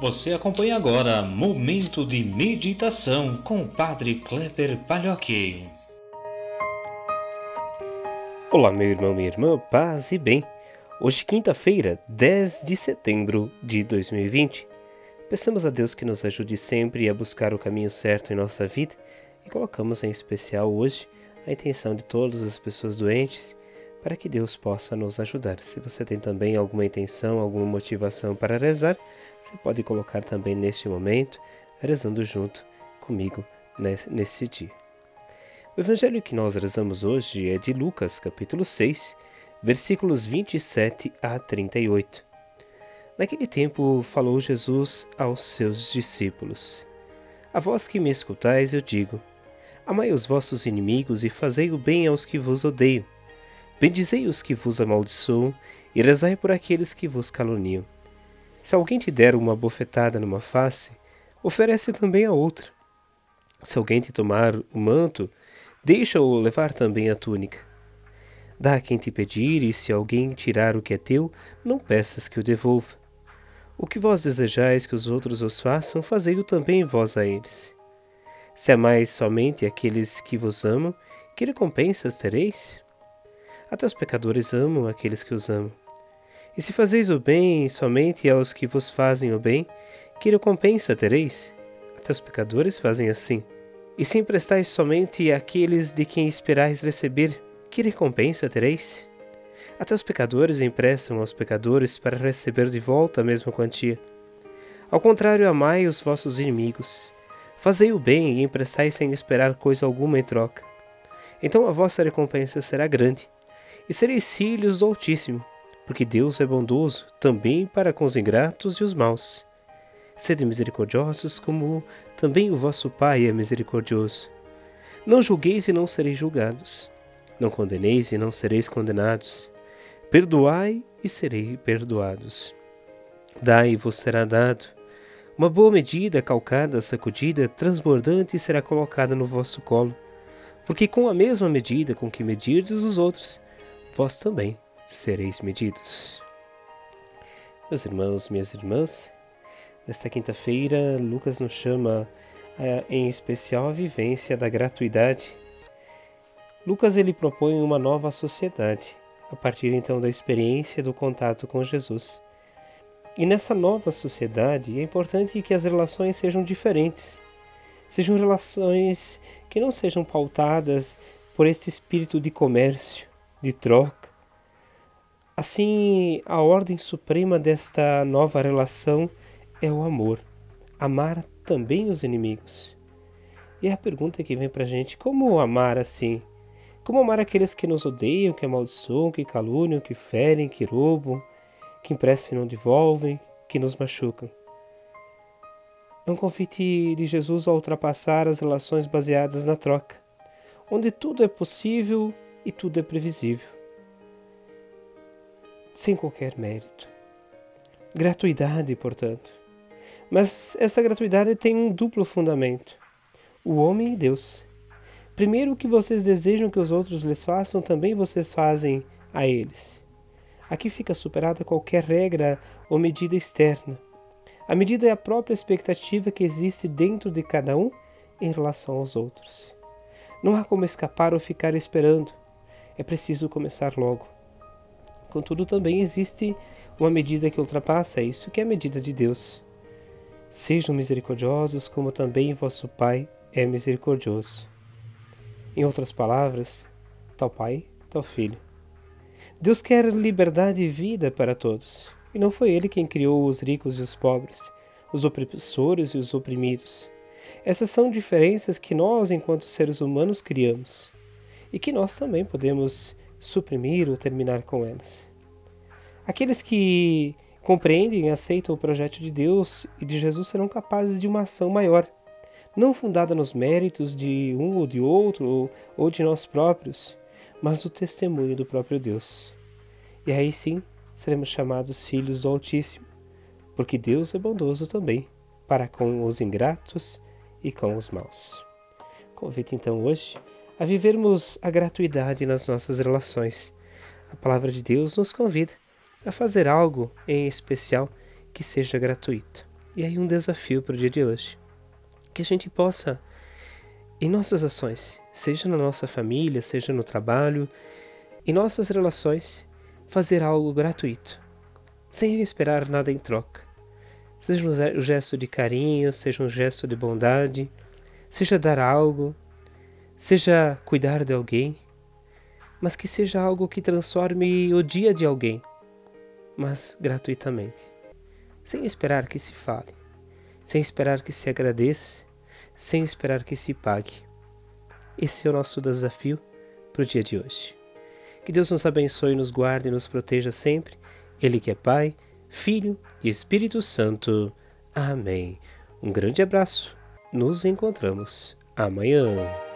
Você acompanha agora Momento de Meditação com o Padre Kleber Palhoque. Olá, meu irmão, minha irmã, paz e bem. Hoje, quinta-feira, 10 de setembro de 2020. Peçamos a Deus que nos ajude sempre a buscar o caminho certo em nossa vida e colocamos em especial hoje a intenção de todas as pessoas doentes para que Deus possa nos ajudar. Se você tem também alguma intenção, alguma motivação para rezar, você pode colocar também neste momento, rezando junto comigo nesse dia. O evangelho que nós rezamos hoje é de Lucas, capítulo 6, versículos 27 a 38. Naquele tempo falou Jesus aos seus discípulos: A vós que me escutais, eu digo: Amai os vossos inimigos e fazei o bem aos que vos odeiam Bendizei os que vos amaldiçoam e rezai por aqueles que vos caluniam. Se alguém te der uma bofetada numa face, oferece também a outra. Se alguém te tomar o manto, deixa-o levar também a túnica. Dá a quem te pedir, e se alguém tirar o que é teu, não peças que o devolva. O que vós desejais que os outros os façam, fazei-o também vós a eles. Se amais somente aqueles que vos amam, que recompensas tereis? Até os pecadores amam aqueles que os amam. E se fazeis o bem somente aos que vos fazem o bem, que recompensa tereis? Até os pecadores fazem assim. E se emprestais somente àqueles de quem esperais receber, que recompensa tereis? Até os pecadores emprestam aos pecadores para receber de volta a mesma quantia. Ao contrário, amai os vossos inimigos. Fazei o bem e emprestai sem esperar coisa alguma em troca. Então a vossa recompensa será grande e sereis filhos do Altíssimo, porque Deus é bondoso também para com os ingratos e os maus. Sede misericordiosos, como também o vosso Pai é misericordioso. Não julgueis e não sereis julgados. Não condeneis e não sereis condenados. Perdoai e sereis perdoados. Dai e vos será dado. Uma boa medida, calcada, sacudida, transbordante será colocada no vosso colo. Porque com a mesma medida com que medirdes os outros, vós também sereis medidos. Meus irmãos, minhas irmãs, nesta quinta-feira, Lucas nos chama eh, em especial a vivência da gratuidade. Lucas ele propõe uma nova sociedade, a partir então da experiência do contato com Jesus. E nessa nova sociedade é importante que as relações sejam diferentes, sejam relações que não sejam pautadas por este espírito de comércio, de troca. Assim, a ordem suprema desta nova relação é o amor. Amar também os inimigos. E a pergunta que vem para a gente: como amar assim? Como amar aqueles que nos odeiam, que amaldiçoam, que caluniam, que ferem, que roubam, que emprestam e não devolvem, que nos machucam? É um convite de Jesus a ultrapassar as relações baseadas na troca, onde tudo é possível e tudo é previsível, sem qualquer mérito. Gratuidade, portanto. Mas essa gratuidade tem um duplo fundamento: o homem e Deus. Primeiro, o que vocês desejam que os outros lhes façam, também vocês fazem a eles. Aqui fica superada qualquer regra ou medida externa. A medida é a própria expectativa que existe dentro de cada um em relação aos outros. Não há como escapar ou ficar esperando é preciso começar logo. Contudo, também existe uma medida que ultrapassa isso, que é a medida de Deus. Sejam misericordiosos, como também vosso Pai é misericordioso. Em outras palavras, tal Pai, tal Filho. Deus quer liberdade e vida para todos, e não foi Ele quem criou os ricos e os pobres, os opressores e os oprimidos. Essas são diferenças que nós, enquanto seres humanos, criamos e que nós também podemos suprimir ou terminar com elas. Aqueles que compreendem e aceitam o projeto de Deus e de Jesus serão capazes de uma ação maior, não fundada nos méritos de um ou de outro ou, de nós próprios, mas do testemunho do próprio Deus. E aí sim seremos chamados filhos do Altíssimo, porque Deus é bondoso também para com os ingratos e com os maus. Convido então hoje a vivermos a gratuidade nas nossas relações. A palavra de Deus nos convida a fazer algo em especial que seja gratuito. E aí, um desafio para o dia de hoje: que a gente possa, em nossas ações, seja na nossa família, seja no trabalho, em nossas relações, fazer algo gratuito, sem esperar nada em troca. Seja um gesto de carinho, seja um gesto de bondade, seja dar algo, seja cuidar de alguém, mas que seja algo que transforme o dia de alguém, mas gratuitamente, sem esperar que se fale, sem esperar que se agradeça, sem esperar que se pague. Esse é o nosso desafio para o dia de hoje. Que Deus nos abençoe, nos guarde e nos proteja sempre. Ele que é Pai, Filho e Espírito Santo. Amém. Um grande abraço. Nos encontramos amanhã.